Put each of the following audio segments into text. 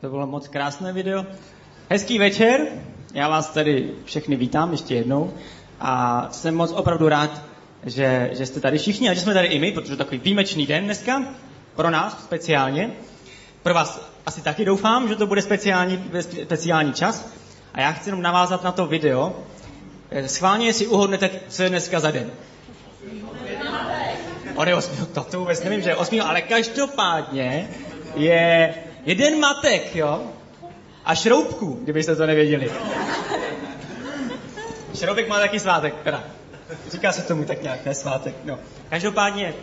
To bylo moc krásné video. Hezký večer, já vás tady všechny vítám ještě jednou a jsem moc opravdu rád, že, že jste tady všichni a že jsme tady i my, protože takový výjimečný den dneska, pro nás speciálně. Pro vás asi taky doufám, že to bude speciální, speciální čas. A já chci jenom navázat na to video. Schválně si uhodnete, co je dneska za den. On je 8. To, to vůbec nevím, že je 8. Ale každopádně je jeden matek, jo? A šroubku, kdybyste to nevěděli. Šroubek má taky svátek, teda. Říká se tomu tak nějak, ne svátek. No. Každopádně,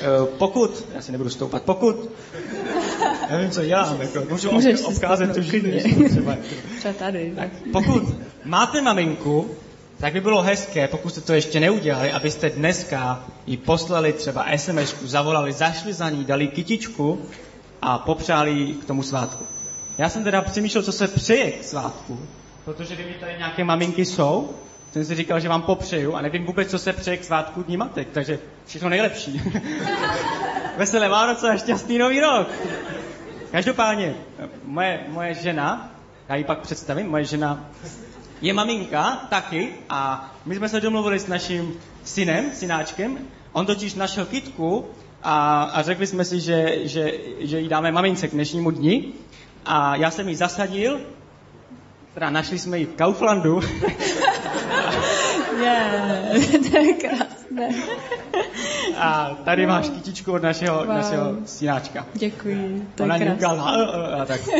eh, pokud, já si nebudu stoupat, pokud, nevím, co dělám, jako, můžu Můžeš obkázet tu židli, třeba. Třeba tady. Tak, pokud máte maminku, tak by bylo hezké, pokud jste to ještě neudělali, abyste dneska jí poslali třeba sms zavolali, zašli za ní, dali kytičku a popřáli k tomu svátku. Já jsem teda přemýšlel, co se přeje k svátku, protože kdyby tady nějaké maminky jsou, jsem si říkal, že vám popřeju a nevím vůbec, co se přeje k svátku Dní matek, takže všechno nejlepší. Veselé Vánoce a šťastný nový rok. Každopádně, moje, moje žena, já ji pak představím, moje žena je maminka taky a my jsme se domluvili s naším synem, synáčkem, on totiž našel kitku a, a řekli jsme si, že, že, že jí dáme mamince k dnešnímu dni a já jsem ji zasadil, teda našli jsme ji v Kauflandu. Je, to je krásné. A tady máš kytičku od našeho, wow. našeho synáčka. Děkuji, to Ona je krásné. ukázala, a tak.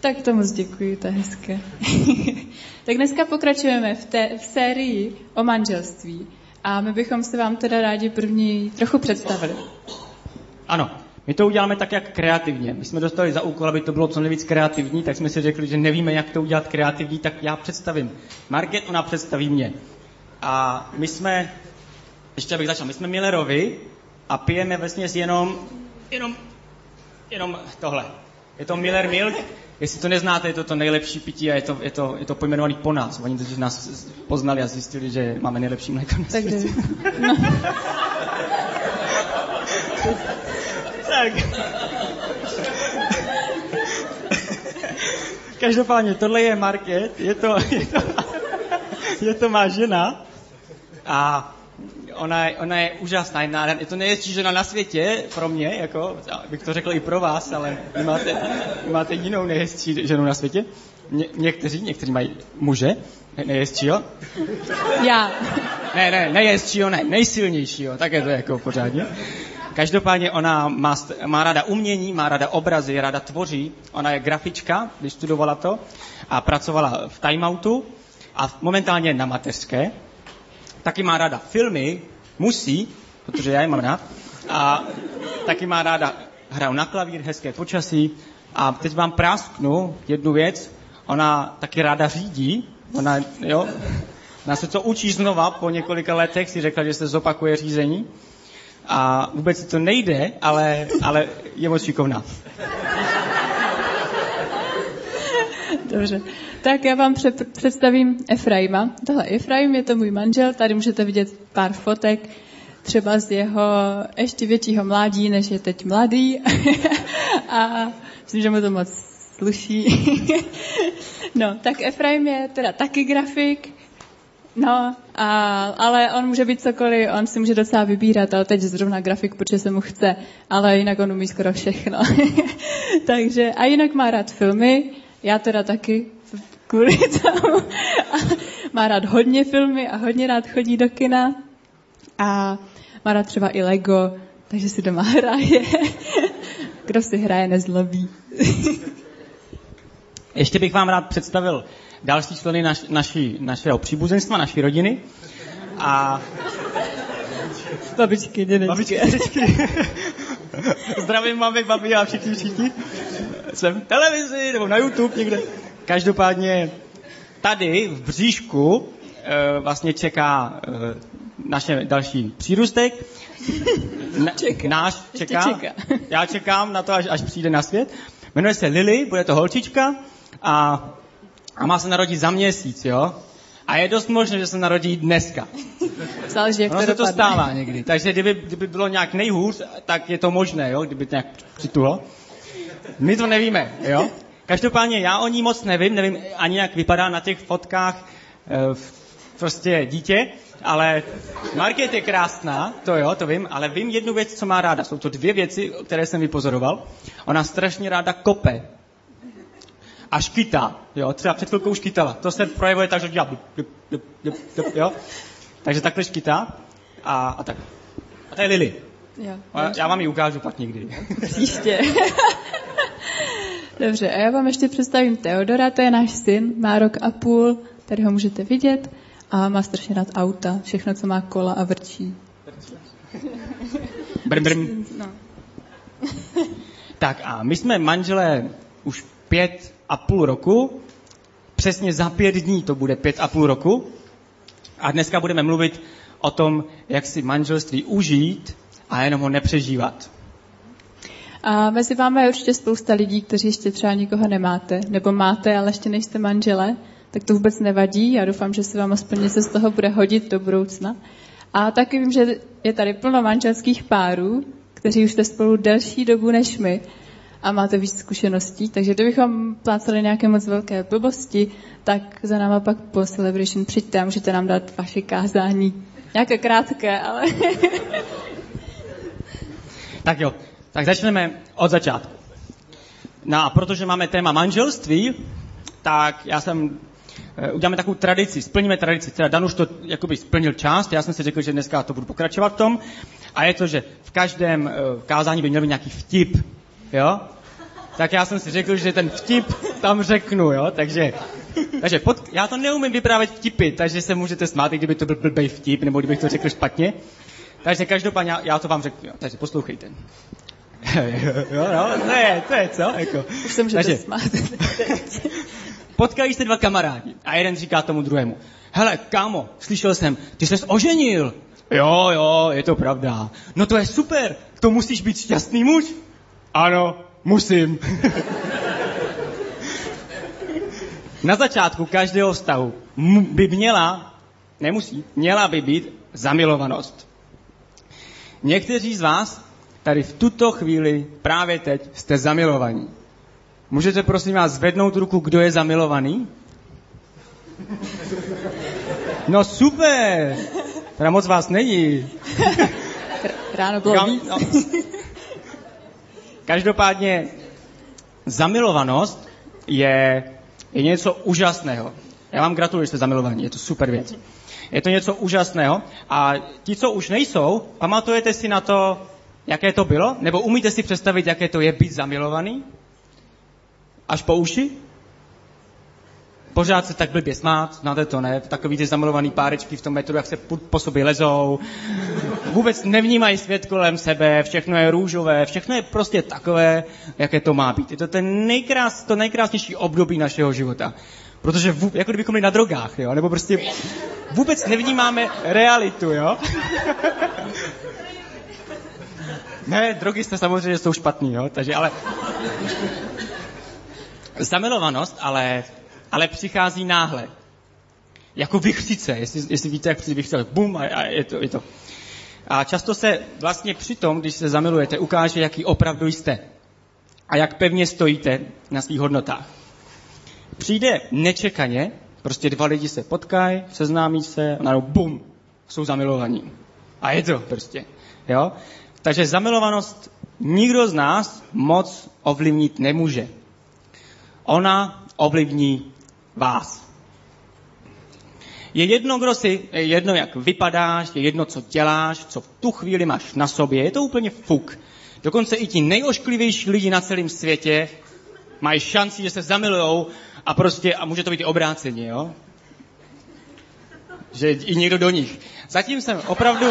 Tak to moc děkuji, to je hezké. Tak dneska pokračujeme v, té, v sérii o manželství. A my bychom se vám teda rádi první trochu představili. Ano, my to uděláme tak, jak kreativně. My jsme dostali za úkol, aby to bylo co nejvíc kreativní, tak jsme si řekli, že nevíme, jak to udělat kreativní, tak já představím. Market, ona představí mě. A my jsme, ještě abych začal, my jsme Millerovi a pijeme vlastně jenom, jenom, jenom tohle. Je to Miller Milk, jestli to neznáte, je to to nejlepší pití a je to, je to, je to pojmenovaný po nás. Oni totiž nás poznali a zjistili, že máme nejlepší mléko na Tak světě. no, Tak. Každopádně, tohle je Market, je to, je to, je to má žena a ona, je- ona je úžasná, je, nádherná. je to nejhezčí žena na světě pro mě, jako, bych to řekl i pro vás, ale vy máte, vy máte jinou nejhezčí ženu na světě. Ně, někteří, někteří mají muže ne- nejhezčího. já. Ne, ne, nejhezčího, ne, nejsilnějšího, tak je to jako pořádně. Každopádně ona má, má ráda umění, má ráda obrazy, ráda tvoří. Ona je grafička, když studovala to a pracovala v timeoutu a momentálně na mateřské. Taky má ráda filmy, musí, protože já je mám rád. A taky má ráda hraju na klavír, hezké počasí. A teď vám prásknu jednu věc. Ona taky ráda řídí. Ona, jo, ona se to učí znova po několika letech, si řekla, že se zopakuje řízení. A vůbec to nejde, ale, ale je moc šikovná. Dobře. Tak já vám před, představím Efraima. Tohle Efraim je to můj manžel, tady můžete vidět pár fotek, třeba z jeho ještě většího mládí, než je teď mladý. a myslím, že mu to moc sluší. no, tak Efraim je teda taky grafik, No, a, ale on může být cokoliv, on si může docela vybírat, ale teď zrovna grafik, protože se mu chce, ale jinak on umí skoro všechno. Takže, a jinak má rád filmy, já teda taky, kvůli tomu. A má rád hodně filmy a hodně rád chodí do kina. A má rád třeba i Lego, takže si doma hraje. Kdo si hraje, nezlobí. Ještě bych vám rád představil další členy naš, naší, našeho příbuzenstva, naší rodiny. A Babičky, dědečky. babičky, dědečky. Zdravím mami, babi a všichni, všichni. Jsem v televizi nebo na YouTube někde. Každopádně tady v bříšku e, vlastně čeká e, naše další přírůstek. Na, Čeká. Náš Ještě čeká. čeká. Já čekám na to, až, až přijde na svět. Jmenuje se Lily, bude to holčička a, a má se narodit za měsíc, jo? A je dost možné, že se narodí dneska. Záleží, jak Ono to se to stává někdy. Takže kdyby, kdyby bylo nějak nejhůř, tak je to možné, jo? kdyby to nějak přitulo. My to nevíme, jo? Každopádně já o ní moc nevím, nevím ani jak vypadá na těch fotkách e, prostě dítě, ale Market je krásná, to jo, to vím, ale vím jednu věc, co má ráda. Jsou to dvě věci, které jsem vypozoroval. Ona strašně ráda kope. A škytá, jo, třeba před chvilkou škytala. To se projevuje tak, že dělá jo. Takže takhle škytá a, a tak. A to je Lily. Jo, Já vám ji ukážu pak někdy. Příště. Dobře, a já vám ještě představím Teodora, to je náš syn, má rok a půl, tady ho můžete vidět a má strašně rád auta, všechno, co má kola a vrčí. Brm, brm. No. Tak a my jsme manželé už pět a půl roku. Přesně za pět dní to bude pět a půl roku. A dneska budeme mluvit o tom, jak si manželství užít a jenom ho nepřežívat. A mezi vámi je určitě spousta lidí, kteří ještě třeba nikoho nemáte, nebo máte, ale ještě nejste manžele, tak to vůbec nevadí. Já doufám, že se vám aspoň něco z toho bude hodit do budoucna. A taky vím, že je tady plno manželských párů, kteří už jste spolu delší dobu než my a máte víc zkušeností, takže kdybychom plácali nějaké moc velké blbosti, tak za náma pak po Celebration přijďte a můžete nám dát vaše kázání. Nějaké krátké, ale... Tak jo, tak začneme od začátku. No a protože máme téma manželství, tak já jsem, eh, uděláme takovou tradici, splníme tradici. Teda Dan už to jakoby splnil část, já jsem si řekl, že dneska to budu pokračovat v tom. A je to, že v každém eh, kázání by měl být nějaký vtip, jo? Tak já jsem si řekl, že ten vtip tam řeknu, jo? Takže, takže pod, já to neumím vyprávět vtipy, takže se můžete smát, i kdyby to byl blbej vtip, nebo kdybych to řekl špatně. Takže každopádně já, já to vám řeknu, jo? takže poslouchejte. Jo, no, to je, to je co? Jako. Už se můžete Takže-. Potkají se dva kamarádi a jeden říká tomu druhému, hele, kámo, slyšel jsem, ty ses oženil. Jo, jo, je to pravda. No to je super, to musíš být šťastný muž. Ano, musím. Na začátku každého vztahu by měla, nemusí, měla by být zamilovanost. Někteří z vás tady v tuto chvíli, právě teď, jste zamilovaní. Můžete prosím vás zvednout ruku, kdo je zamilovaný? No super! Teda moc vás není. Ráno bylo Kam- víc. no. Každopádně zamilovanost je, je něco úžasného. Já vám gratuluji, že jste zamilovaní, je to super věc. Je to něco úžasného a ti, co už nejsou, pamatujete si na to, jaké to bylo? Nebo umíte si představit, jaké to je být zamilovaný? Až po uši? Pořád se tak blbě smát, znáte to, ne? Takový ty zamilovaný párečky v tom metru, jak se po, sobě lezou. Vůbec nevnímají svět kolem sebe, všechno je růžové, všechno je prostě takové, jaké to má být. Je to ten nejkrás, to nejkrásnější období našeho života. Protože vů, jako kdybychom byli na drogách, jo? Nebo prostě vůbec nevnímáme realitu, jo? Ne, drogy jste samozřejmě jsou špatný, jo? Takže ale... Zamilovanost ale, ale přichází náhle. Jako vychřice, jestli, jestli víte, jak přijde vychřice, bum, a, a je, to, je to. A často se vlastně při tom, když se zamilujete, ukáže, jaký opravdu jste. A jak pevně stojíte na svých hodnotách. Přijde nečekaně, prostě dva lidi se potkají, seznámí se, a bum, jsou zamilovaní. A je to prostě, jo. Takže zamilovanost nikdo z nás moc ovlivnit nemůže. Ona ovlivní vás. Je jedno, kdo si, je jedno, jak vypadáš, je jedno, co děláš, co v tu chvíli máš na sobě. Je to úplně fuk. Dokonce i ti nejošklivější lidi na celém světě mají šanci, že se zamilujou a prostě, a může to být i obráceně, jo? Že i někdo do nich. Zatím jsem opravdu,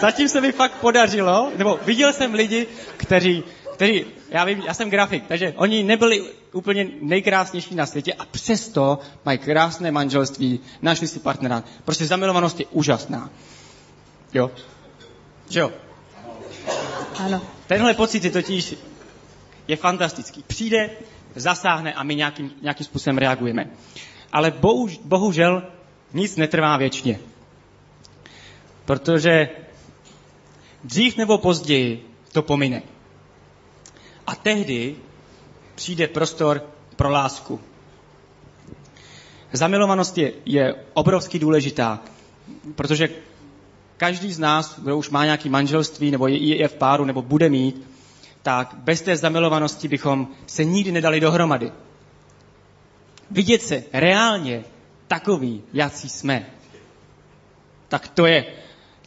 zatím se mi fakt podařilo, nebo viděl jsem lidi, kteří, kteří, já vím, já jsem grafik, takže oni nebyli úplně nejkrásnější na světě a přesto mají krásné manželství, našli si partnera. Prostě zamilovanost je úžasná. Jo? Že jo? Ano. Tenhle pocit je totiž je fantastický. Přijde, zasáhne a my nějakým, nějakým způsobem reagujeme. Ale bohuž, bohužel nic netrvá věčně. Protože dřív nebo později to pomine. A tehdy přijde prostor pro lásku. Zamilovanost je, je obrovsky důležitá, protože každý z nás, kdo už má nějaký manželství, nebo je, je v páru, nebo bude mít, tak bez té zamilovanosti bychom se nikdy nedali dohromady. Vidět se reálně takový, jací jsme, tak to je,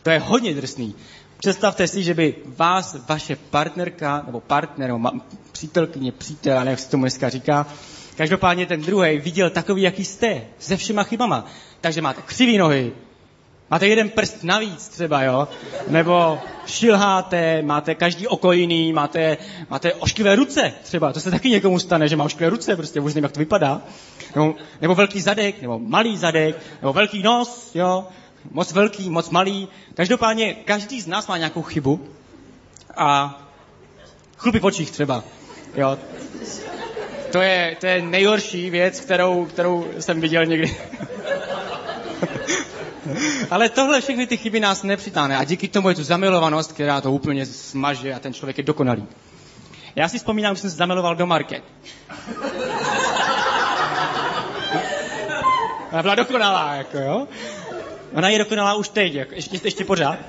to je hodně drsný. Představte si, že by vás vaše partnerka nebo partner, nebo přítelkyně, přítel, nevím, jak se tomu dneska říká, každopádně ten druhý viděl takový, jaký jste, se všema chybama. Takže máte křivý nohy, máte jeden prst navíc třeba, jo? Nebo šilháte, máte každý oko jiný, máte, máte ošklivé ruce třeba. To se taky někomu stane, že má ošklivé ruce, prostě už nevím, jak to vypadá. Nebo, nebo velký zadek, nebo malý zadek, nebo velký nos, jo? Moc velký, moc malý. Každopádně každý z nás má nějakou chybu a chlupy v očích třeba. Jo. To je, to je nejhorší věc, kterou, kterou jsem viděl někdy. Ale tohle všechny ty chyby nás nepřitáhne a díky tomu je tu zamilovanost, která to úplně smaže a ten člověk je dokonalý. Já si vzpomínám, když jsem se zamiloval do Market. Ona byla dokonalá, jako jo. Ona je dokonalá už teď, jako, ještě, ještě pořád.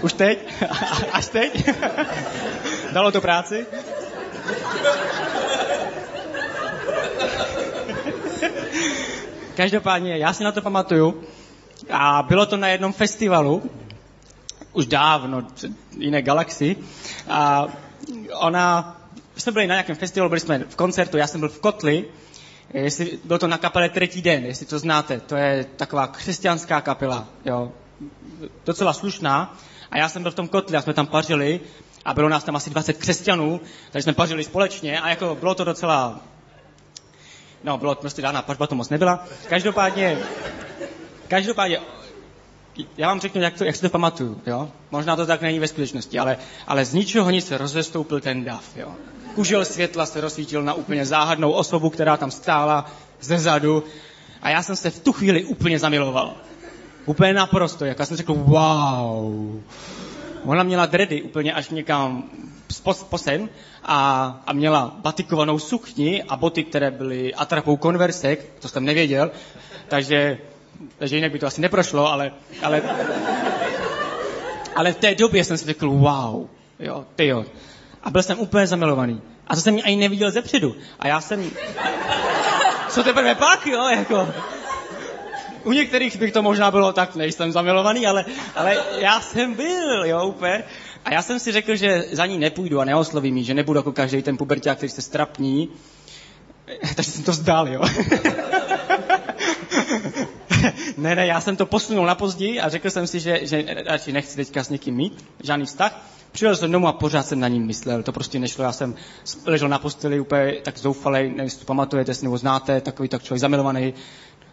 Už teď? Až teď? Dalo to práci? Každopádně, já si na to pamatuju a bylo to na jednom festivalu, už dávno, jiné galaxii. A ona, jsme byli na nějakém festivalu, byli jsme v koncertu, já jsem byl v Kotli, jestli, bylo to na kapele Třetí den, jestli to znáte, to je taková křesťanská kapela, jo, docela slušná. A já jsem byl v tom kotli a jsme tam pařili a bylo nás tam asi 20 křesťanů, takže jsme pařili společně a jako bylo to docela, no bylo prostě dána pařba, to moc nebyla. Každopádně, každopádně, já vám řeknu, jak, to, jak si to pamatuju, jo? Možná to tak není ve skutečnosti, ale, ale z ničeho nic se rozestoupil ten dav, jo? Kužel světla se rozsvítil na úplně záhadnou osobu, která tam stála ze zadu a já jsem se v tu chvíli úplně zamiloval. Úplně naprosto, jak já jsem řekl, wow. Ona měla dredy úplně až někam po sem a, a měla batikovanou sukni a boty, které byly atrapou konversek, to jsem nevěděl, takže, takže jinak by to asi neprošlo, ale, ale, ale v té době jsem si řekl, wow, jo, ty jo. A byl jsem úplně zamilovaný. A to jsem ani neviděl zepředu. A já jsem... Co teprve pak, jo, jako... U některých bych to možná bylo tak, nejsem zamilovaný, ale, ale já jsem byl, jo, úplně. A já jsem si řekl, že za ní nepůjdu a neoslovím ji, že nebudu jako každý ten puberták, který se strapní. Takže jsem to vzdal, jo. Ne, ne, já jsem to posunul na později a řekl jsem si, že, že radši nechci teďka s někým mít, žádný vztah. Přijel jsem domů a pořád jsem na ním myslel, to prostě nešlo, já jsem ležel na posteli úplně tak zoufalej, nevím, jestli to pamatujete, nebo znáte, takový tak člověk zamilovaný,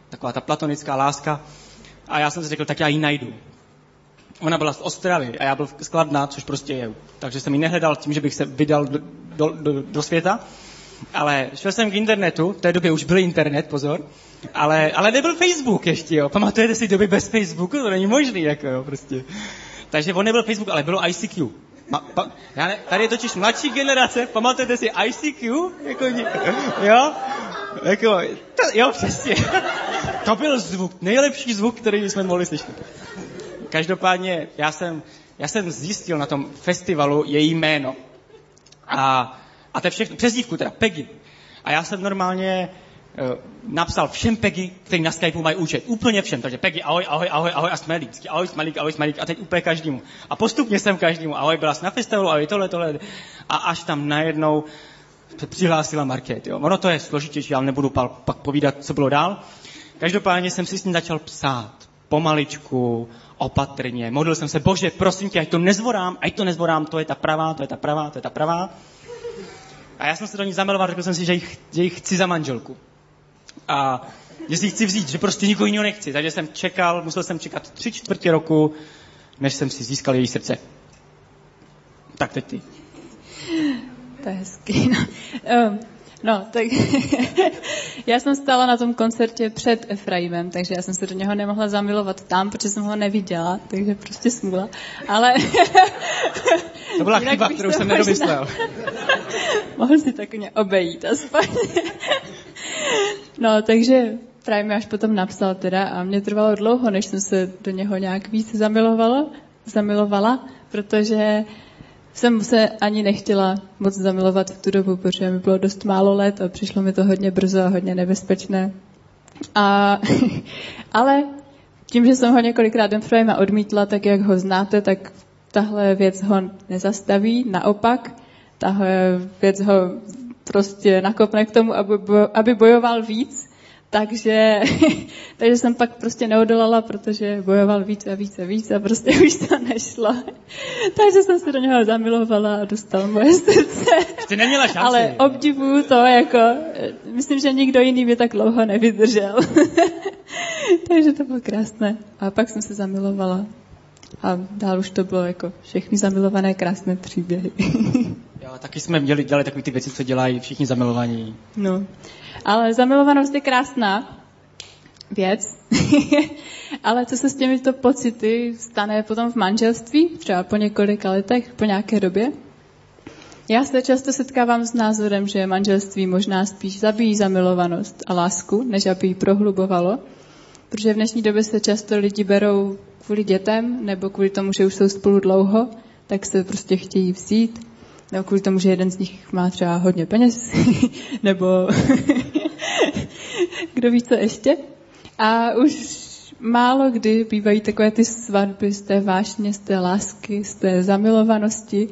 taková ta platonická láska. A já jsem si řekl, tak já ji najdu. Ona byla z Ostravy a já byl z Kladna, což prostě je. Takže jsem ji nehledal tím, že bych se vydal do, do, do, do světa. Ale šel jsem k internetu, v té době už byl internet, pozor, ale, ale nebyl Facebook ještě, jo. Pamatujete si doby bez Facebooku? To není možný, jako jo, prostě. Takže on nebyl Facebook, ale bylo ICQ. Ma, pa, já ne, tady je totiž mladší generace, pamatujete si ICQ? Jako, jo? Jako, to, jo, přesně. To byl zvuk, nejlepší zvuk, který jsme mohli slyšet. Každopádně já jsem, já jsem zjistil na tom festivalu její jméno. A, a to je všechno, přezdívku teda, Peggy. A já jsem normálně napsal všem Peggy, kteří na Skypeu mají účet. Úplně všem. Takže Peggy, ahoj, ahoj, ahoj, ahoj a Smelík. Ahoj, Smelík, ahoj, Smelík. A teď úplně každému. A postupně jsem každému. Ahoj, byla jsi na festivalu, ahoj, tohle, tohle. A až tam najednou přihlásila Market. Jo. Ono to je složitější, já nebudu pak povídat, co bylo dál. Každopádně jsem si s ním začal psát. Pomaličku, opatrně. Modlil jsem se, bože, prosím tě, ať to nezvorám, ať to nezvorám, to je ta pravá, to je ta pravá, to je ta pravá. A já jsem se do ní zamiloval, řekl jsem si, že že ji chci za manželku. A že si ji chci vzít, že prostě nikoho jiného nechci. Takže jsem čekal, musel jsem čekat tři čtvrtě roku, než jsem si získal její srdce. Tak teď ty. To je hezký. No. Ehm, No, tak já jsem stála na tom koncertě před Efraimem, takže já jsem se do něho nemohla zamilovat tam, protože jsem ho neviděla, takže prostě smůla. Ale... to byla chyba, kterou jsem nedomyslel. Mohl si tak mě obejít aspoň. No, takže právě mi až potom napsal teda a mě trvalo dlouho, než jsem se do něho nějak víc zamilovala, zamilovala, protože jsem se ani nechtěla moc zamilovat v tu dobu, protože mi bylo dost málo let a přišlo mi to hodně brzo a hodně nebezpečné. A, ale tím, že jsem ho několikrát Efraima odmítla, tak jak ho znáte, tak tahle věc ho nezastaví, naopak, tahle věc ho prostě nakopne k tomu, aby bojoval víc takže, takže jsem pak prostě neodolala, protože bojoval víc a víc a víc a prostě už to nešlo. takže jsem se do něho zamilovala a dostal moje srdce. Jste neměla šanci. Ale obdivuju to, jako, myslím, že nikdo jiný by tak dlouho nevydržel. takže to bylo krásné. A pak jsem se zamilovala. A dál už to bylo jako všechny zamilované krásné příběhy. Taky jsme měli dělat takové ty věci, co dělají všichni zamilovaní. No. Ale zamilovanost je krásná věc, ale co se s těmito pocity stane potom v manželství, třeba po několika letech, po nějaké době? Já se často setkávám s názorem, že manželství možná spíš zabíjí zamilovanost a lásku, než aby ji prohlubovalo, protože v dnešní době se často lidi berou kvůli dětem nebo kvůli tomu, že už jsou spolu dlouho, tak se prostě chtějí vzít nebo kvůli tomu, že jeden z nich má třeba hodně peněz, nebo kdo ví co ještě. A už málo kdy bývají takové ty svatby z té vášně, z té lásky, z té zamilovanosti,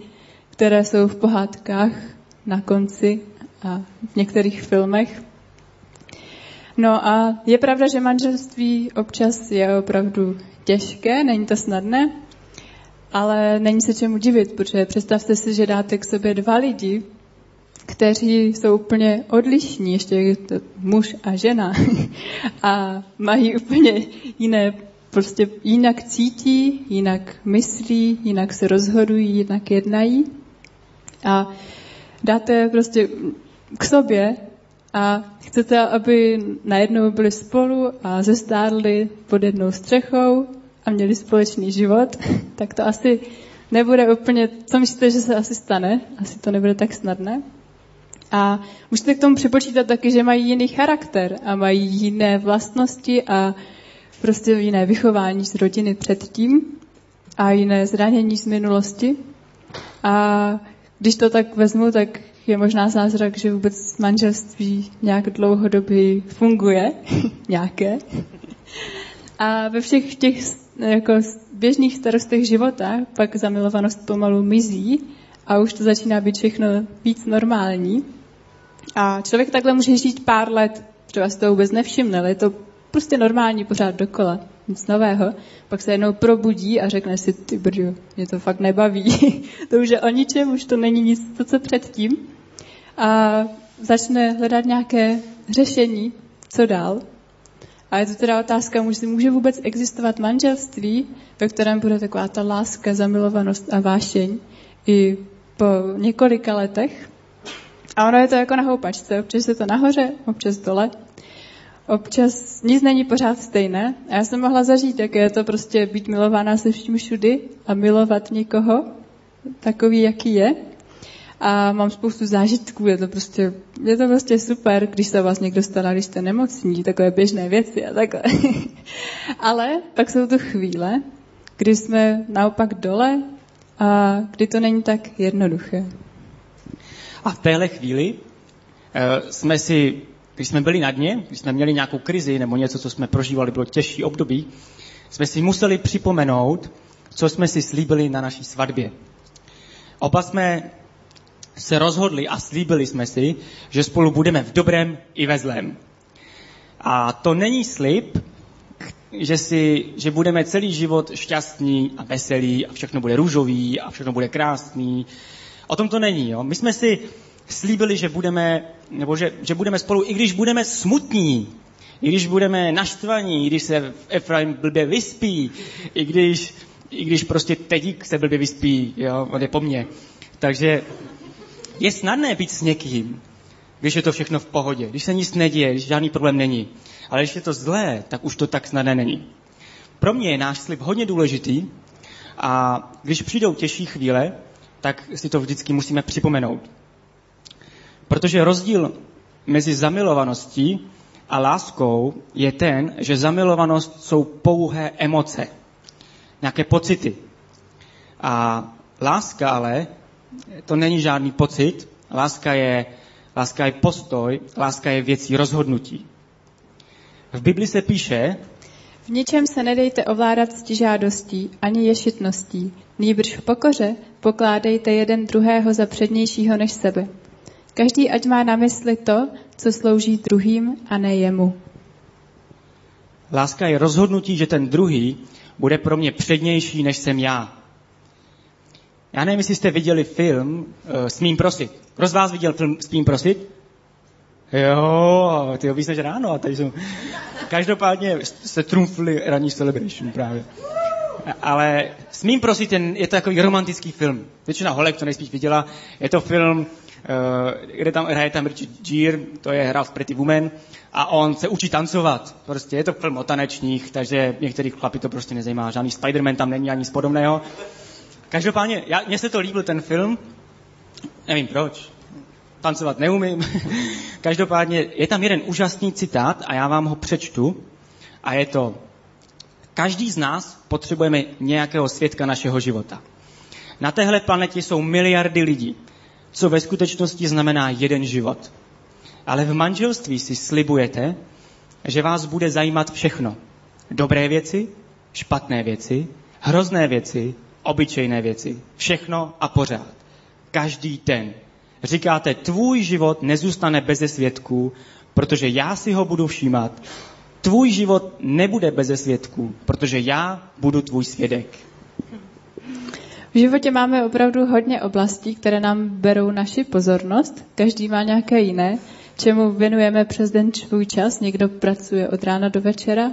které jsou v pohádkách na konci a v některých filmech. No a je pravda, že manželství občas je opravdu těžké, není to snadné, ale není se čemu divit, protože představte si, že dáte k sobě dva lidi, kteří jsou úplně odlišní, ještě je to muž a žena, a mají úplně jiné, prostě jinak cítí, jinak myslí, jinak se rozhodují, jinak jednají. A dáte prostě k sobě a chcete, aby najednou byli spolu a zestárli pod jednou střechou a měli společný život, tak to asi nebude úplně, co myslíte, že se asi stane? Asi to nebude tak snadné. A můžete k tomu připočítat taky, že mají jiný charakter a mají jiné vlastnosti a prostě jiné vychování z rodiny předtím a jiné zranění z minulosti. A když to tak vezmu, tak je možná zázrak, že vůbec manželství nějak dlouhodobě funguje, nějaké. A ve všech těch jako běžných starostech života pak zamilovanost pomalu mizí a už to začíná být všechno víc normální. A člověk takhle může žít pár let, třeba si to vůbec nevšimne, ale je to prostě normální pořád dokola, nic nového. Pak se jednou probudí a řekne si, ty brďo, mě to fakt nebaví. to už je o ničem, už to není nic, to co předtím. A začne hledat nějaké řešení, co dál. A je to teda otázka, může, může vůbec existovat manželství, ve kterém bude taková ta láska, zamilovanost a vášeň i po několika letech. A ono je to jako na houpačce, občas je to nahoře, občas dole. Občas nic není pořád stejné. A já jsem mohla zažít, jak je to prostě být milovaná se vším všudy a milovat někoho takový, jaký je. A mám spoustu zážitků, je to prostě, je to prostě super, když se vás někdo stará, když jste nemocní, takové běžné věci a takhle. Ale pak jsou to chvíle, kdy jsme naopak dole a kdy to není tak jednoduché. A v téhle chvíli uh, jsme si, když jsme byli na dně, když jsme měli nějakou krizi nebo něco, co jsme prožívali, bylo těžší období, jsme si museli připomenout, co jsme si slíbili na naší svatbě. Oba jsme se rozhodli a slíbili jsme si, že spolu budeme v dobrém i ve zlém. A to není slib, že, si, že budeme celý život šťastní a veselí a všechno bude růžový a všechno bude krásný. O tom to není. Jo? My jsme si slíbili, že budeme, nebo že, že budeme spolu, i když budeme smutní, i když budeme naštvaní, i když se Efraim blbě vyspí, i když, i když prostě Tedík se blbě vyspí, jo, on je po mně. Takže je snadné být s někým, když je to všechno v pohodě, když se nic neděje, když žádný problém není. Ale když je to zlé, tak už to tak snadné není. Pro mě je náš slib hodně důležitý a když přijdou těžší chvíle, tak si to vždycky musíme připomenout. Protože rozdíl mezi zamilovaností a láskou je ten, že zamilovanost jsou pouhé emoce, nějaké pocity. A láska ale, to není žádný pocit, láska je, láska je postoj, láska je věcí rozhodnutí. V Bibli se píše, v ničem se nedejte ovládat stižádostí ani ješitností, nýbrž v pokoře pokládejte jeden druhého za přednějšího než sebe. Každý ať má na mysli to, co slouží druhým a ne jemu. Láska je rozhodnutí, že ten druhý bude pro mě přednější, než jsem já. Já nevím, jestli jste viděli film uh, Smím prosit. Kdo z vás viděl film Smím prosit? Jo, ty víš než ráno. A tady jsou... Každopádně se trumfli ranní celebration právě. Ale Smím prosit, ten, je to takový romantický film. Většina holek to nejspíš viděla. Je to film, uh, kde tam hraje tam Richard Gere, to je hrál v Pretty Woman, a on se učí tancovat. Prostě je to film o tanečních, takže některých chlapí to prostě nezajímá. Žádný Spider-Man tam není ani nic podobného. Každopádně, já, mně se to líbil ten film, nevím proč, tancovat neumím. Každopádně je tam jeden úžasný citát a já vám ho přečtu a je to, každý z nás potřebujeme nějakého svědka našeho života. Na téhle planetě jsou miliardy lidí, co ve skutečnosti znamená jeden život. Ale v manželství si slibujete, že vás bude zajímat všechno. Dobré věci, špatné věci, hrozné věci, obyčejné věci. Všechno a pořád. Každý den. Říkáte, tvůj život nezůstane beze svědků, protože já si ho budu všímat. Tvůj život nebude beze svědků, protože já budu tvůj svědek. V životě máme opravdu hodně oblastí, které nám berou naši pozornost. Každý má nějaké jiné, čemu věnujeme přes den svůj čas. Někdo pracuje od rána do večera,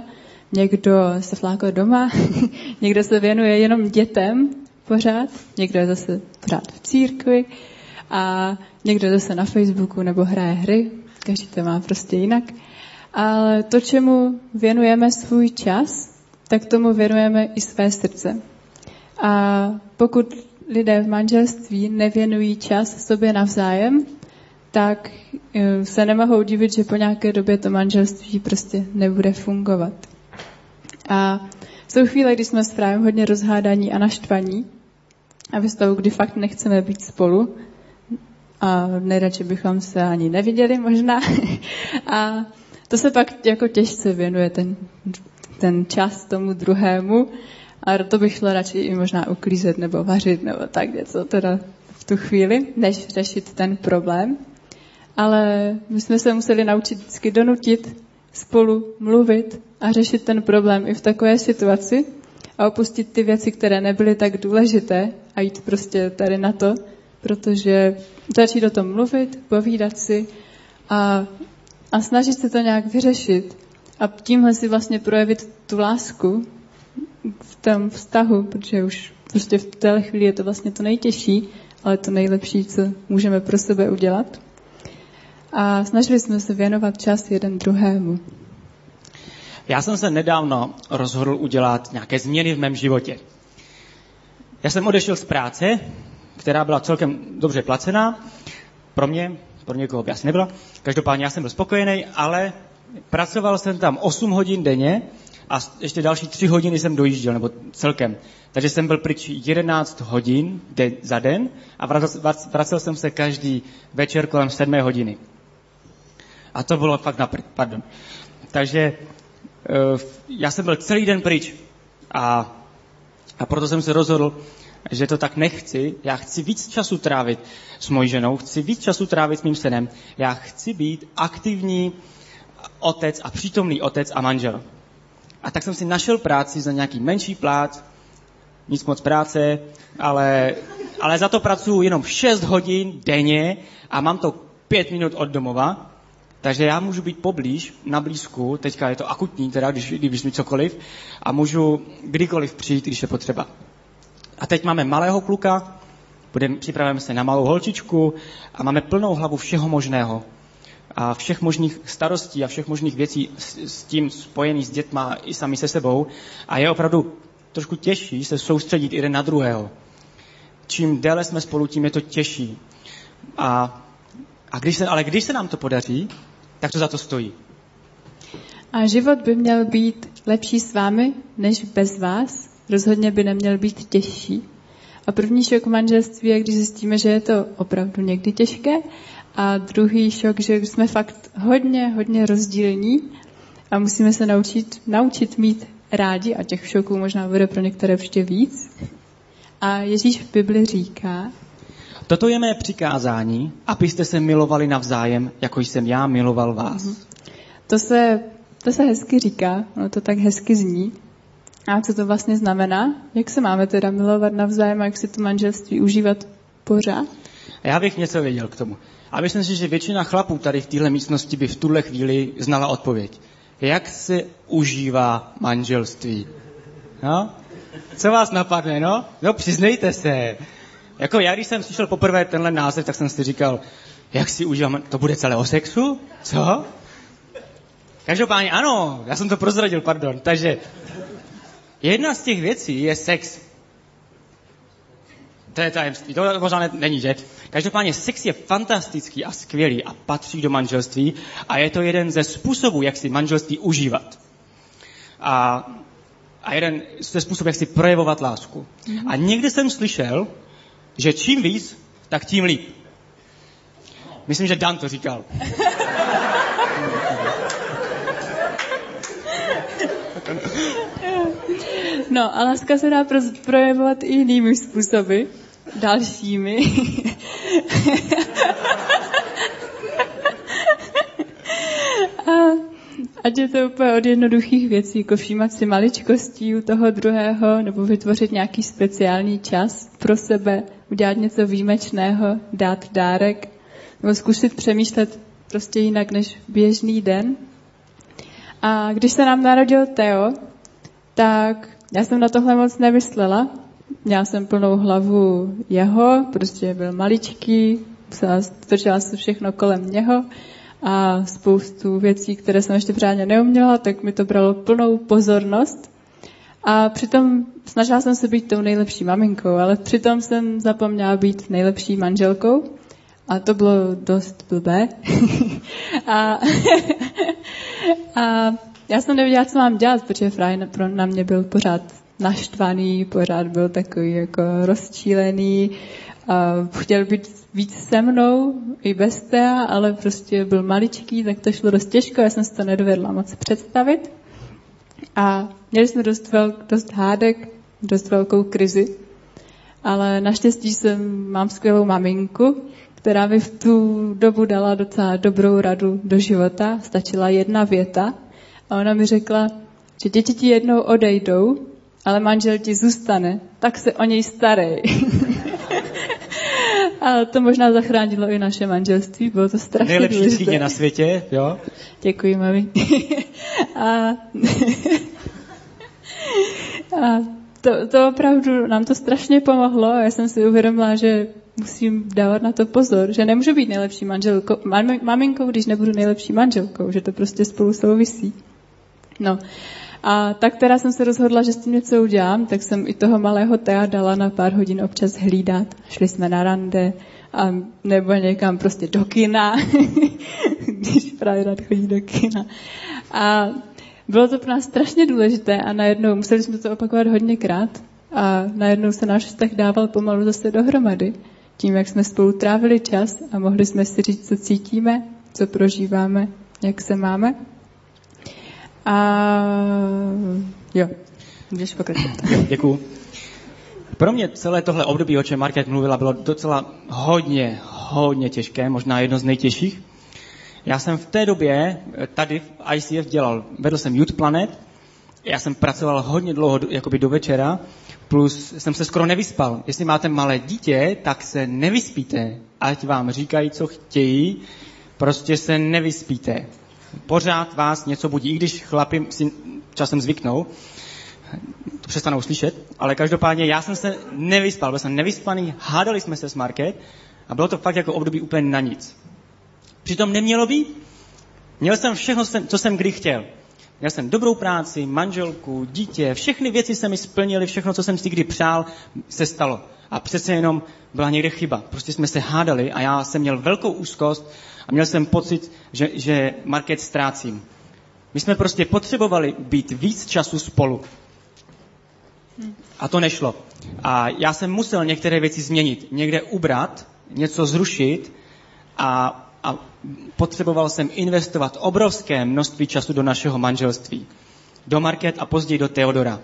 někdo se flákuje doma, někdo se věnuje jenom dětem pořád, někdo je zase pořád v církvi a někdo zase na Facebooku nebo hraje hry, každý to má prostě jinak. Ale to, čemu věnujeme svůj čas, tak tomu věnujeme i své srdce. A pokud lidé v manželství nevěnují čas sobě navzájem, tak eh, se nemohou divit, že po nějaké době to manželství prostě nebude fungovat. A jsou chvíle, kdy jsme s právem hodně rozhádaní a naštvaní a ve stavu, kdy fakt nechceme být spolu a nejradši bychom se ani neviděli možná. a to se pak jako těžce věnuje ten, ten čas tomu druhému a to bych šla radši i možná uklízet nebo vařit nebo tak něco teda v tu chvíli, než řešit ten problém. Ale my jsme se museli naučit vždycky donutit spolu mluvit a řešit ten problém i v takové situaci a opustit ty věci, které nebyly tak důležité a jít prostě tady na to, protože začít o tom mluvit, povídat si a, a snažit se to nějak vyřešit a tímhle si vlastně projevit tu lásku v tom vztahu, protože už prostě v téhle chvíli je to vlastně to nejtěžší, ale to nejlepší, co můžeme pro sebe udělat. A snažili jsme se věnovat čas jeden druhému. Já jsem se nedávno rozhodl udělat nějaké změny v mém životě. Já jsem odešel z práce, která byla celkem dobře placená. Pro mě, pro někoho by asi nebyla. Každopádně já jsem byl spokojený, ale pracoval jsem tam 8 hodin denně a ještě další 3 hodiny jsem dojížděl, nebo celkem. Takže jsem byl pryč 11 hodin de, za den a vracel, vracel jsem se každý večer kolem 7 hodiny. A to bylo fakt na pardon. Takže uh, já jsem byl celý den pryč a, a proto jsem se rozhodl, že to tak nechci. Já chci víc času trávit s mojí ženou, chci víc času trávit s mým synem. Já chci být aktivní otec a přítomný otec a manžel. A tak jsem si našel práci za nějaký menší plát, nic moc práce, ale, ale za to pracuji jenom 6 hodin denně a mám to 5 minut od domova. Takže já můžu být poblíž, na blízku, teďka je to akutní, teda, když, když mi cokoliv, a můžu kdykoliv přijít, když je potřeba. A teď máme malého kluka, budeme, připravujeme se na malou holčičku a máme plnou hlavu všeho možného. a všech možných starostí a všech možných věcí s, s tím spojených s dětma i sami se sebou. A je opravdu trošku těžší se soustředit jeden na druhého. Čím déle jsme spolu, tím je to těžší. A, a když se, ale když se nám to podaří, tak to za to stojí. A život by měl být lepší s vámi, než bez vás. Rozhodně by neměl být těžší. A první šok manželství je, když zjistíme, že je to opravdu někdy těžké. A druhý šok, že jsme fakt hodně, hodně rozdílní a musíme se naučit, naučit mít rádi a těch šoků možná bude pro některé ještě víc. A Ježíš v Bibli říká, Toto je mé přikázání, abyste se milovali navzájem, jako jsem já miloval vás. Mm-hmm. To se, to se hezky říká, no to tak hezky zní. A co to vlastně znamená? Jak se máme teda milovat navzájem a jak si to manželství užívat pořád? Já bych něco věděl k tomu. A myslím si, že většina chlapů tady v téhle místnosti by v tuhle chvíli znala odpověď. Jak se užívá manželství? No? Co vás napadne, no? No, přiznejte se. Jako já, když jsem slyšel poprvé tenhle název, tak jsem si říkal, jak si užívám, to bude celé o sexu? Co? Každopádně ano, já jsem to prozradil, pardon. Takže jedna z těch věcí je sex. To je tajemství, to možná ne, není, že? Každopádně sex je fantastický a skvělý a patří do manželství a je to jeden ze způsobů, jak si manželství užívat. A, a jeden ze způsobů, jak si projevovat lásku. Mm-hmm. A někdy jsem slyšel, že čím víc, tak tím líp. Myslím, že Dan to říkal. No a láska se dá projevovat i jinými způsoby, dalšími. a ať je to úplně od jednoduchých věcí, jako všímat si maličkostí u toho druhého, nebo vytvořit nějaký speciální čas pro sebe, udělat něco výjimečného, dát dárek, nebo zkusit přemýšlet prostě jinak než běžný den. A když se nám narodil Teo, tak já jsem na tohle moc nemyslela. Měla jsem plnou hlavu jeho, prostě byl maličký, točila se všechno kolem něho a spoustu věcí, které jsem ještě pořádně neuměla, tak mi to bralo plnou pozornost. A přitom snažila jsem se být tou nejlepší maminkou, ale přitom jsem zapomněla být nejlepší manželkou. A to bylo dost blbé. a, a já jsem nevěděla, co mám dělat, protože Fraj na mě byl pořád naštvaný, pořád byl takový jako rozčílený. A chtěl být víc se mnou, i bez té, ale prostě byl maličký, tak to šlo dost těžko, já jsem si to nedovedla moc představit. A měli jsme dost, velk, dost hádek, dost velkou krizi, ale naštěstí jsem, mám skvělou maminku, která mi v tu dobu dala docela dobrou radu do života. Stačila jedna věta a ona mi řekla, že děti ti jednou odejdou, ale manžel ti zůstane, tak se o něj starej. a to možná zachránilo i naše manželství, bylo to strašně Nejlepší důležité. na světě, jo? Děkuji, mami. a, a to, to opravdu nám to strašně pomohlo a já jsem si uvědomila, že musím dávat na to pozor, že nemůžu být nejlepší manželkou, maminkou, když nebudu nejlepší manželkou, že to prostě spolu souvisí. No. A tak teda jsem se rozhodla, že s tím něco udělám, tak jsem i toho malého Tea dala na pár hodin občas hlídat. Šli jsme na rande, a nebo někam prostě do kina, když právě rád chodí do kina. A bylo to pro nás strašně důležité a najednou museli jsme to opakovat hodněkrát a najednou se náš vztah dával pomalu zase dohromady. Tím, jak jsme spolu trávili čas a mohli jsme si říct, co cítíme, co prožíváme, jak se máme. A jo, můžeš pokračovat. Děkuju. Pro mě celé tohle období, o čem Market mluvila, bylo docela hodně, hodně těžké, možná jedno z nejtěžších. Já jsem v té době tady v ICF dělal, vedl jsem Youth Planet, já jsem pracoval hodně dlouho, jakoby do večera, plus jsem se skoro nevyspal. Jestli máte malé dítě, tak se nevyspíte. Ať vám říkají, co chtějí, prostě se nevyspíte pořád vás něco budí, i když chlapi si časem zvyknou, to přestanou slyšet, ale každopádně já jsem se nevyspal, byl jsem nevyspaný, hádali jsme se s Market a bylo to fakt jako období úplně na nic. Přitom nemělo být. Měl jsem všechno, co jsem kdy chtěl. Měl jsem dobrou práci, manželku, dítě, všechny věci se mi splnily, všechno, co jsem si kdy přál, se stalo. A přece jenom byla někde chyba. Prostě jsme se hádali a já jsem měl velkou úzkost a měl jsem pocit, že, že market ztrácím. My jsme prostě potřebovali být víc času spolu. A to nešlo. A já jsem musel některé věci změnit, někde ubrat, něco zrušit a, a potřeboval jsem investovat obrovské množství času do našeho manželství. Do Market a později do Teodora.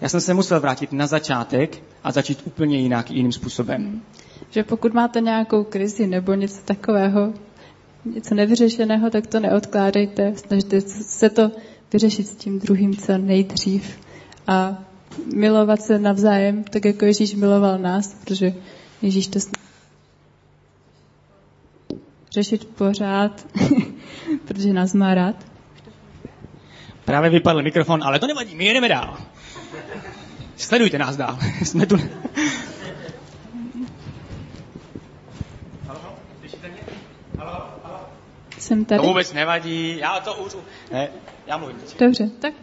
Já jsem se musel vrátit na začátek a začít úplně jinak, jiným způsobem. Že pokud máte nějakou krizi nebo něco takového, něco nevyřešeného, tak to neodkládejte. Snažte se to vyřešit s tím druhým co nejdřív. A milovat se navzájem, tak jako Ježíš miloval nás, protože Ježíš to řešit pořád, protože nás má rád. Právě vypadl mikrofon, ale to nevadí, my jedeme dál. Sledujte nás dál. Jsme tu. Jsem tady. To vůbec nevadí, já to už... Ne, já mluvím. Dobře, tak.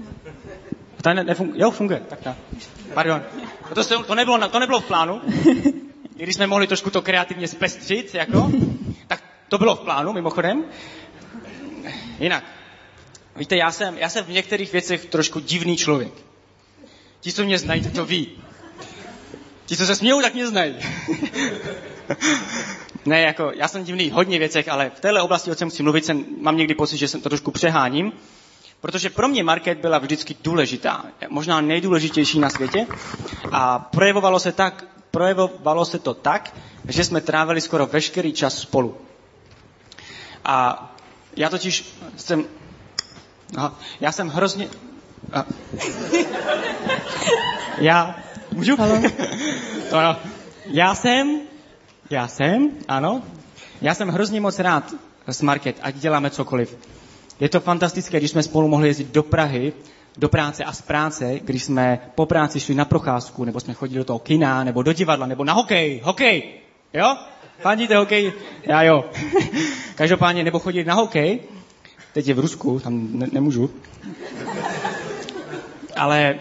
To ne, nefunguje, jo, funguje, tak tak. Pardon. To, to, to, nebylo, to nebylo v plánu. I když jsme mohli trošku to kreativně zpestřit, jako, tak to bylo v plánu, mimochodem. Jinak, víte, já jsem, já jsem v některých věcech trošku divný člověk. Ti, co mě znají, tak to ví. Ti, co se smějou, tak mě znají. ne, jako, já jsem divný v hodně věcech, ale v téhle oblasti, o čem chci mluvit, jsem, mám někdy pocit, že jsem to trošku přeháním. Protože pro mě market byla vždycky důležitá, možná nejdůležitější na světě. A projevovalo se, tak, projevovalo se to tak, že jsme trávili skoro veškerý čas spolu. A já totiž jsem, aha, já jsem hrozně, a, já, můžu? Halo. ano, já jsem, já jsem, ano, já jsem hrozně moc rád s Market, ať děláme cokoliv. Je to fantastické, když jsme spolu mohli jezdit do Prahy, do práce a z práce, když jsme po práci šli na procházku, nebo jsme chodili do toho kina, nebo do divadla, nebo na hokej. Hokej! Jo? Fandíte hokej? Já jo. Každopádně, nebo chodit na hokej. Teď je v Rusku, tam ne- nemůžu. Ale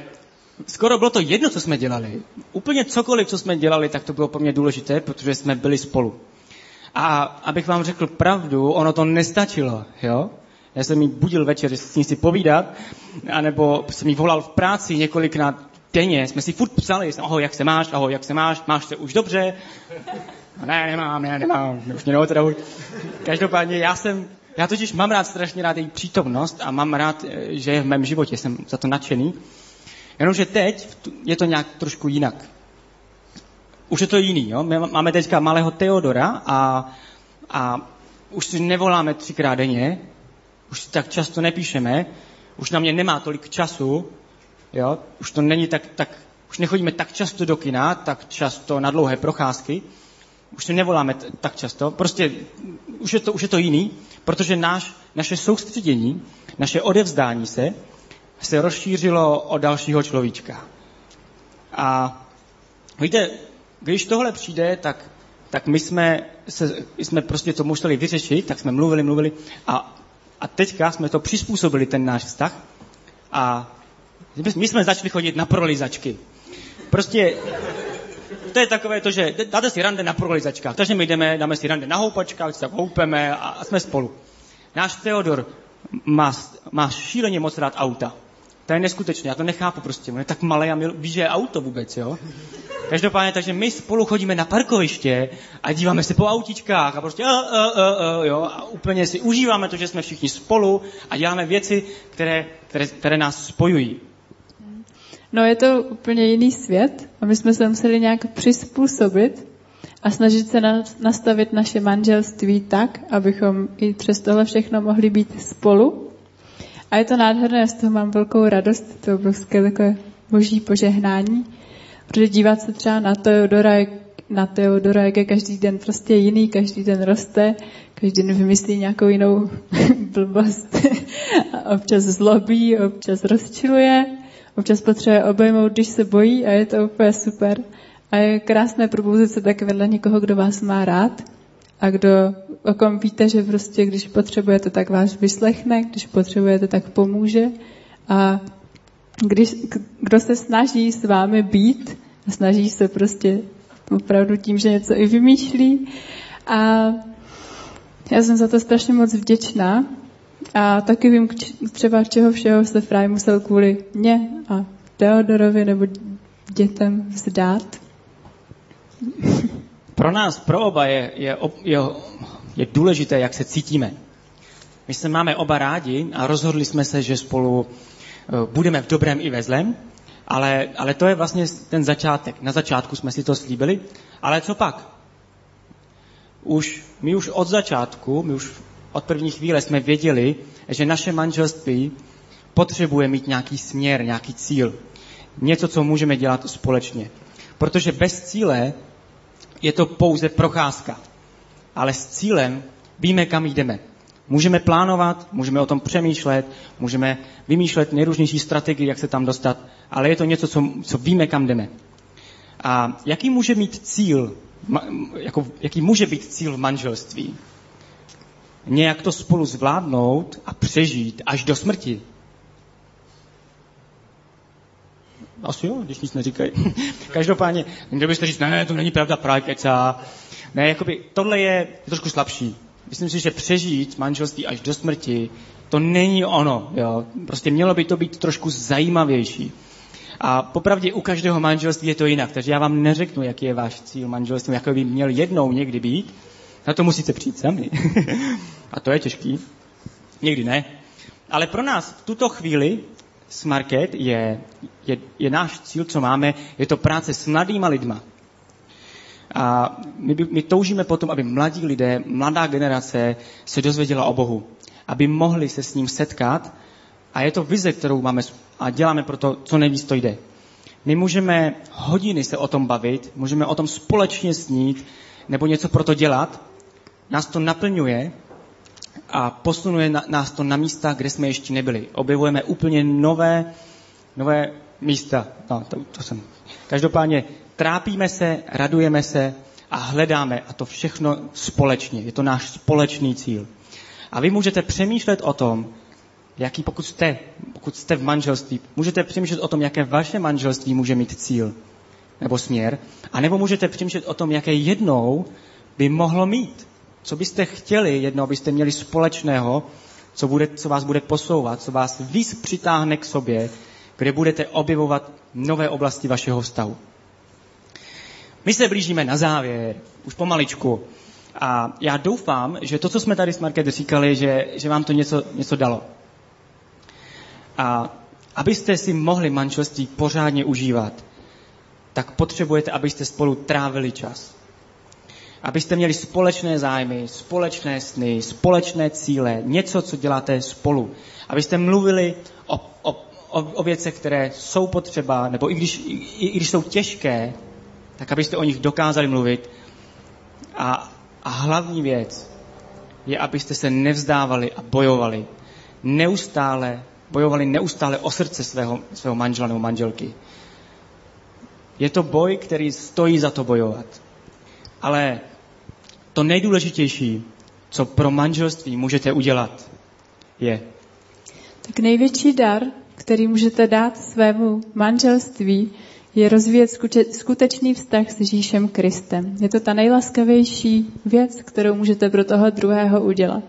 skoro bylo to jedno, co jsme dělali. Úplně cokoliv, co jsme dělali, tak to bylo pro mě důležité, protože jsme byli spolu. A abych vám řekl pravdu, ono to nestačilo, jo? Já jsem jí budil večer s ní si povídat, anebo jsem jí volal v práci několikrát denně. Jsme si furt psali, ahoj, jak se máš, ahoj, jak se máš, máš se už dobře? Ne, nemám, ne, nemám, už mě neotravuje. Každopádně já jsem, já totiž mám rád strašně rád její přítomnost a mám rád, eh, že je v mém životě, jsem za to nadšený. Jenomže teď je to nějak trošku jinak. Už je to jiný, jo? My máme teďka malého Teodora a, a už si nevoláme třikrát denně, už si tak často nepíšeme, už na mě nemá tolik času, jo? už to není tak, tak, už nechodíme tak často do kina, tak často na dlouhé procházky, už se nevoláme t- tak často, prostě už je, to, už je to jiný, protože náš, naše soustředění, naše odevzdání se, se rozšířilo o dalšího človíčka. A víte, když tohle přijde, tak, tak my jsme, se, jsme prostě to museli vyřešit, tak jsme mluvili, mluvili a, a teďka jsme to přizpůsobili, ten náš vztah a my jsme začali chodit na prolizačky. Prostě to je takové to, že dáte si rande na prolizačkách, takže my jdeme, dáme si rande na houpačkách, se houpeme a, a jsme spolu. Náš Theodor má, má šíleně moc rád auta. To je neskutečné, já to nechápu prostě. On je tak malý a ví, že je auto vůbec, jo. Každopádně, takže my spolu chodíme na parkoviště a díváme se po autičkách a prostě uh, uh, uh, uh, jo, a úplně si užíváme to, že jsme všichni spolu a děláme věci, které, které, které nás spojují. No je to úplně jiný svět a my jsme se museli nějak přizpůsobit a snažit se na, nastavit naše manželství tak, abychom i přes tohle všechno mohli být spolu. A je to nádherné, z toho mám velkou radost, to obrovské takové boží požehnání, protože dívat se třeba na Teodora, na Teodora, jak je každý den prostě jiný, každý den roste, každý den vymyslí nějakou jinou blbost a občas zlobí, občas rozčiluje, občas potřebuje obejmout, když se bojí a je to úplně super. A je krásné probouzet se tak vedle někoho, kdo vás má rád a kdo o kom víte, že prostě když potřebujete, tak vás vyslechne, když potřebujete, tak pomůže. A když, kdo se snaží s vámi být, snaží se prostě opravdu tím, že něco i vymýšlí. A já jsem za to strašně moc vděčná. A taky vím třeba, čeho všeho se Fraj musel kvůli mě a Teodorovi nebo dětem vzdát. Pro nás, pro oba je, je, je, je důležité, jak se cítíme. My se máme oba rádi a rozhodli jsme se, že spolu eh, budeme v dobrém i ve zlém, ale, ale to je vlastně ten začátek. Na začátku jsme si to slíbili, ale co pak? Už, my už od začátku, my už od první chvíle jsme věděli, že naše manželství potřebuje mít nějaký směr, nějaký cíl. Něco, co můžeme dělat společně. Protože bez cíle je to pouze procházka. Ale s cílem víme, kam jdeme. Můžeme plánovat, můžeme o tom přemýšlet, můžeme vymýšlet nejrůznější strategie, jak se tam dostat, ale je to něco, co, co víme, kam jdeme. A jaký může mít cíl, jako, jaký může být cíl v manželství? Nějak to spolu zvládnout a přežít až do smrti. Asi jo, když nic neříkají. Každopádně, měl byste říct, ne, to není pravda, právě kecá. Ne, jakoby, tohle je trošku slabší. Myslím si, že přežít manželství až do smrti, to není ono. Jo. Prostě mělo by to být trošku zajímavější. A popravdě u každého manželství je to jinak, takže já vám neřeknu, jaký je váš cíl manželství, jaký by měl jednou někdy být. Na to musíte přijít sami. A to je těžký. Někdy ne. Ale pro nás v tuto chvíli Smarket je, je, je náš cíl, co máme, je to práce s mladýma lidma. A my, my toužíme potom, aby mladí lidé, mladá generace se dozvěděla o Bohu. Aby mohli se s ním setkat. A je to vize, kterou máme a děláme proto, co nejvíc to jde. My můžeme hodiny se o tom bavit, můžeme o tom společně snít, nebo něco pro to dělat. Nás to naplňuje a posunuje nás to na místa, kde jsme ještě nebyli. Objevujeme úplně nové, nové místa. No, to, to jsem. Každopádně trápíme se, radujeme se a hledáme a to všechno společně. Je to náš společný cíl. A vy můžete přemýšlet o tom, jaký pokud jste, pokud jste v manželství, můžete přemýšlet o tom, jaké vaše manželství může mít cíl nebo směr, a nebo můžete přemýšlet o tom, jaké jednou by mohlo mít. Co byste chtěli jednou, abyste měli společného, co, bude, co vás bude posouvat, co vás víc přitáhne k sobě, kde budete objevovat nové oblasti vašeho vztahu. My se blížíme na závěr, už pomaličku. A já doufám, že to, co jsme tady s Market říkali, že, že vám to něco, něco dalo. A abyste si mohli manželství pořádně užívat, tak potřebujete, abyste spolu trávili čas abyste měli společné zájmy, společné sny, společné cíle, něco, co děláte spolu. Abyste mluvili o, o, o, o věcech, které jsou potřeba, nebo i když, i, i když jsou těžké, tak abyste o nich dokázali mluvit. A, a hlavní věc je, abyste se nevzdávali a bojovali. Neustále, bojovali neustále o srdce svého, svého manžela nebo manželky. Je to boj, který stojí za to bojovat. Ale to nejdůležitější, co pro manželství můžete udělat, je. Tak největší dar, který můžete dát svému manželství, je rozvíjet skutečný vztah s Ježíšem Kristem. Je to ta nejlaskavější věc, kterou můžete pro toho druhého udělat.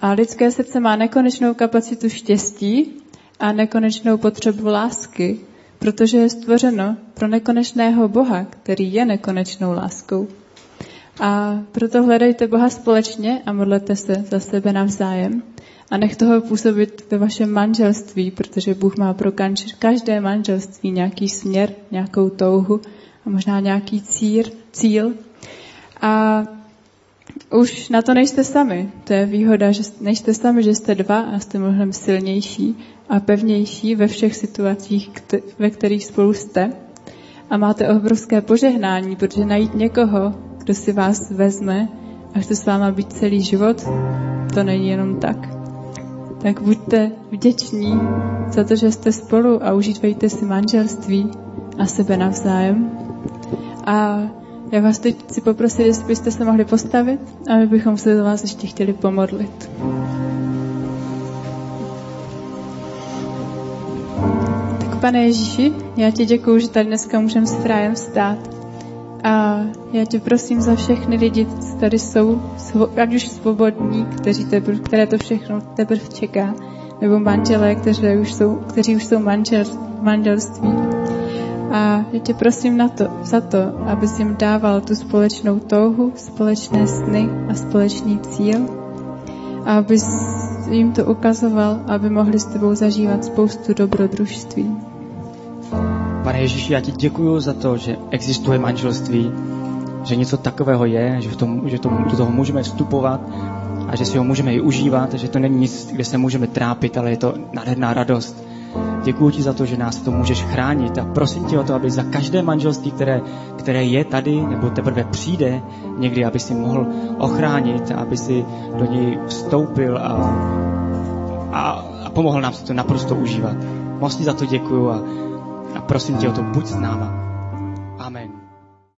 A lidské srdce má nekonečnou kapacitu štěstí a nekonečnou potřebu lásky, protože je stvořeno pro nekonečného Boha, který je nekonečnou láskou. A proto hledejte Boha společně a modlete se za sebe navzájem. A nech toho působit ve vašem manželství, protože Bůh má pro každé manželství nějaký směr, nějakou touhu a možná nějaký cír, cíl. A už na to nejste sami. To je výhoda, že nejste sami, že jste dva a jste mnohem silnější a pevnější ve všech situacích, ve kterých spolu jste. A máte obrovské požehnání, protože najít někoho, kdo si vás vezme a chce s váma být celý život, to není jenom tak. Tak buďte vděční za to, že jste spolu a užívejte si manželství a sebe navzájem. A Já vás teď chci poprosit, jestli byste se mohli postavit a my bychom se za vás ještě chtěli pomodlit. Tak pane Ježíši, já ti děkuju, že tady dneska můžeme s Frajem stát. A já tě prosím za všechny lidi, co tady jsou, ať už svobodní, kteří teprv, které to všechno teprve čeká, nebo manželé, kteří už jsou, kteří už jsou manžel, manželství. A já tě prosím na to, za to, abys jim dával tu společnou touhu, společné sny a společný cíl. A abys jim to ukazoval, aby mohli s tebou zažívat spoustu dobrodružství. Pane Ježíši, já ti děkuji za to, že existuje manželství, že něco takového je, že, v tom, že to, do toho můžeme vstupovat a že si ho můžeme i užívat, že to není nic, kde se můžeme trápit, ale je to nádherná radost. Děkuji ti za to, že nás to můžeš chránit a prosím tě o to, aby za každé manželství, které, které je tady nebo teprve přijde někdy, aby si mohl ochránit, aby si do něj vstoupil a, a, a pomohl nám si to naprosto užívat. Moc ti za to děkuji a, a prosím tě o to, buď s náma.